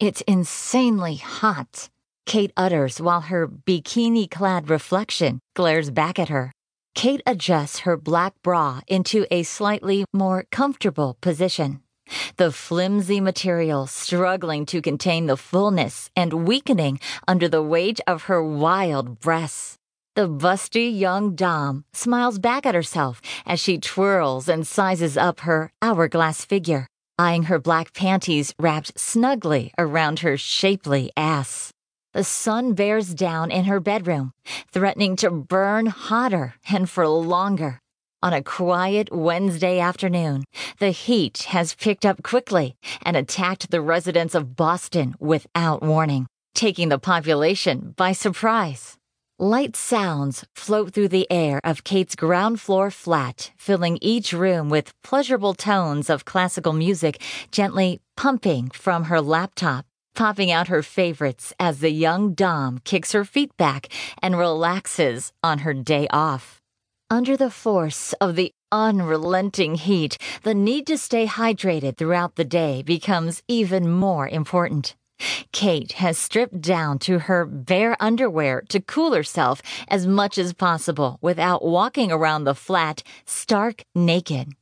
It's insanely hot, Kate utters while her bikini clad reflection glares back at her. Kate adjusts her black bra into a slightly more comfortable position. The flimsy material struggling to contain the fullness and weakening under the weight of her wild breasts. The busty young Domme smiles back at herself as she twirls and sizes up her hourglass figure, eyeing her black panties wrapped snugly around her shapely ass. The sun bears down in her bedroom, threatening to burn hotter and for longer. On a quiet Wednesday afternoon, the heat has picked up quickly and attacked the residents of Boston without warning, taking the population by surprise. Light sounds float through the air of Kate's ground floor flat, filling each room with pleasurable tones of classical music gently pumping from her laptop, popping out her favorites as the young Domme kicks her feet back and relaxes on her day off. Under the force of the unrelenting heat, the need to stay hydrated throughout the day becomes even more important. Kate has stripped down to her bare underwear to cool herself as much as possible without walking around the flat, stark naked.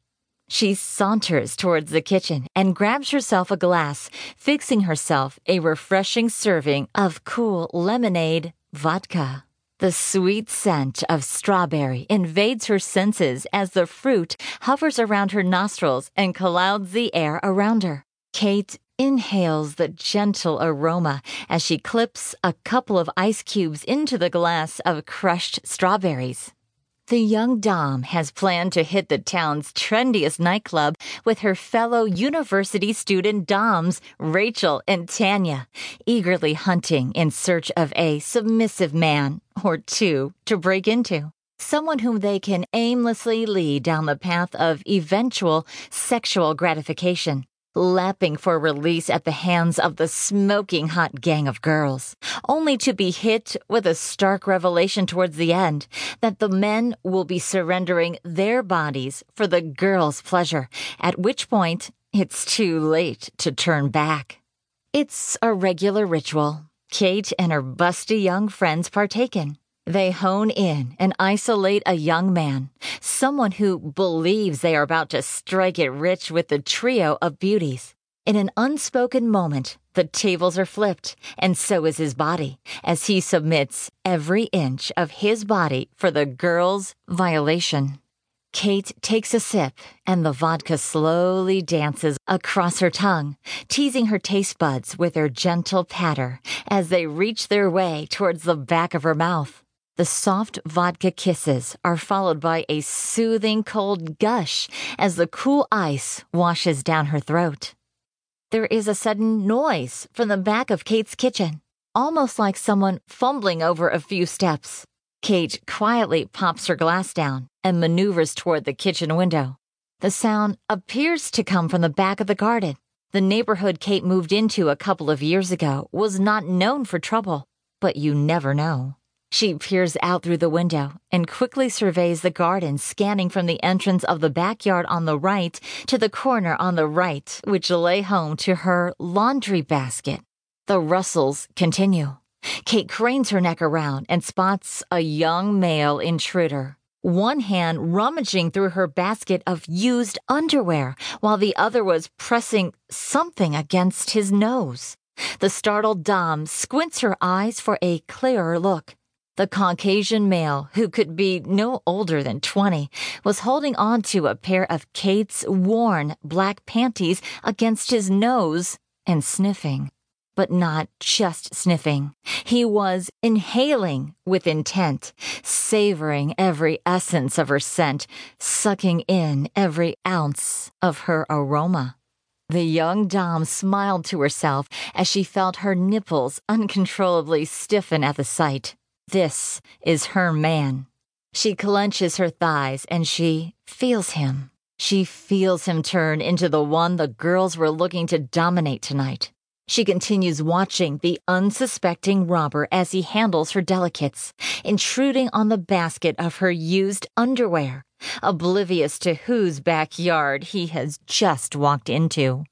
She saunters towards the kitchen and grabs herself a glass, fixing herself a refreshing serving of cool lemonade vodka. The sweet scent of strawberry invades her senses as the fruit hovers around her nostrils and clouds the air around her. Kate inhales the gentle aroma as she clips a couple of ice cubes into the glass of crushed strawberries. The young Domme has planned to hit the town's trendiest nightclub with her fellow university student Dommes, Rachel and Tanya, eagerly hunting in search of a submissive man or two to break into. Someone whom they can aimlessly lead down the path of eventual sexual gratification lapping for release at the hands of the smoking hot gang of girls, only to be hit with a stark revelation towards the end that the men will be surrendering their bodies for the girls' pleasure, at which point it's too late to turn back. It's a regular ritual. Kate and her busty young friends partake in. They hone in and isolate a young man, someone who believes they are about to strike it rich with the trio of beauties. In an unspoken moment, the tables are flipped, and so is his body, as he submits every inch of his body for the girl's violation. Kate takes a sip, and the vodka slowly dances across her tongue, teasing her taste buds with her gentle patter as they reach their way towards the back of her mouth. The soft vodka kisses are followed by a soothing cold gush as the cool ice washes down her throat. There is a sudden noise from the back of Kate's kitchen, almost like someone fumbling over a few steps. Kate quietly pops her glass down and maneuvers toward the kitchen window. The sound appears to come from the back of the garden. The neighborhood Kate moved into a couple of years ago was not known for trouble, but you never know. She peers out through the window and quickly surveys the garden, scanning from the entrance of the backyard on the right to the corner on the right, which lay home to her laundry basket. The rustles continue. Kate cranes her neck around and spots a young male intruder. One hand rummaging through her basket of used underwear, while the other was pressing something against his nose. The startled Domme squints her eyes for a clearer look. The Caucasian male, who could be no older than 20, was holding on to a pair of Kate's worn black panties against his nose and sniffing. But not just sniffing. He was inhaling with intent, savoring every essence of her scent, sucking in every ounce of her aroma. The young Domme smiled to herself as she felt her nipples uncontrollably stiffen at the sight. This is her man. She clenches her thighs and she feels him. She feels him turn into the one the girls were looking to dominate tonight. She continues watching the unsuspecting robber as he handles her delicates, intruding on the basket of her used underwear, oblivious to whose backyard he has just walked into.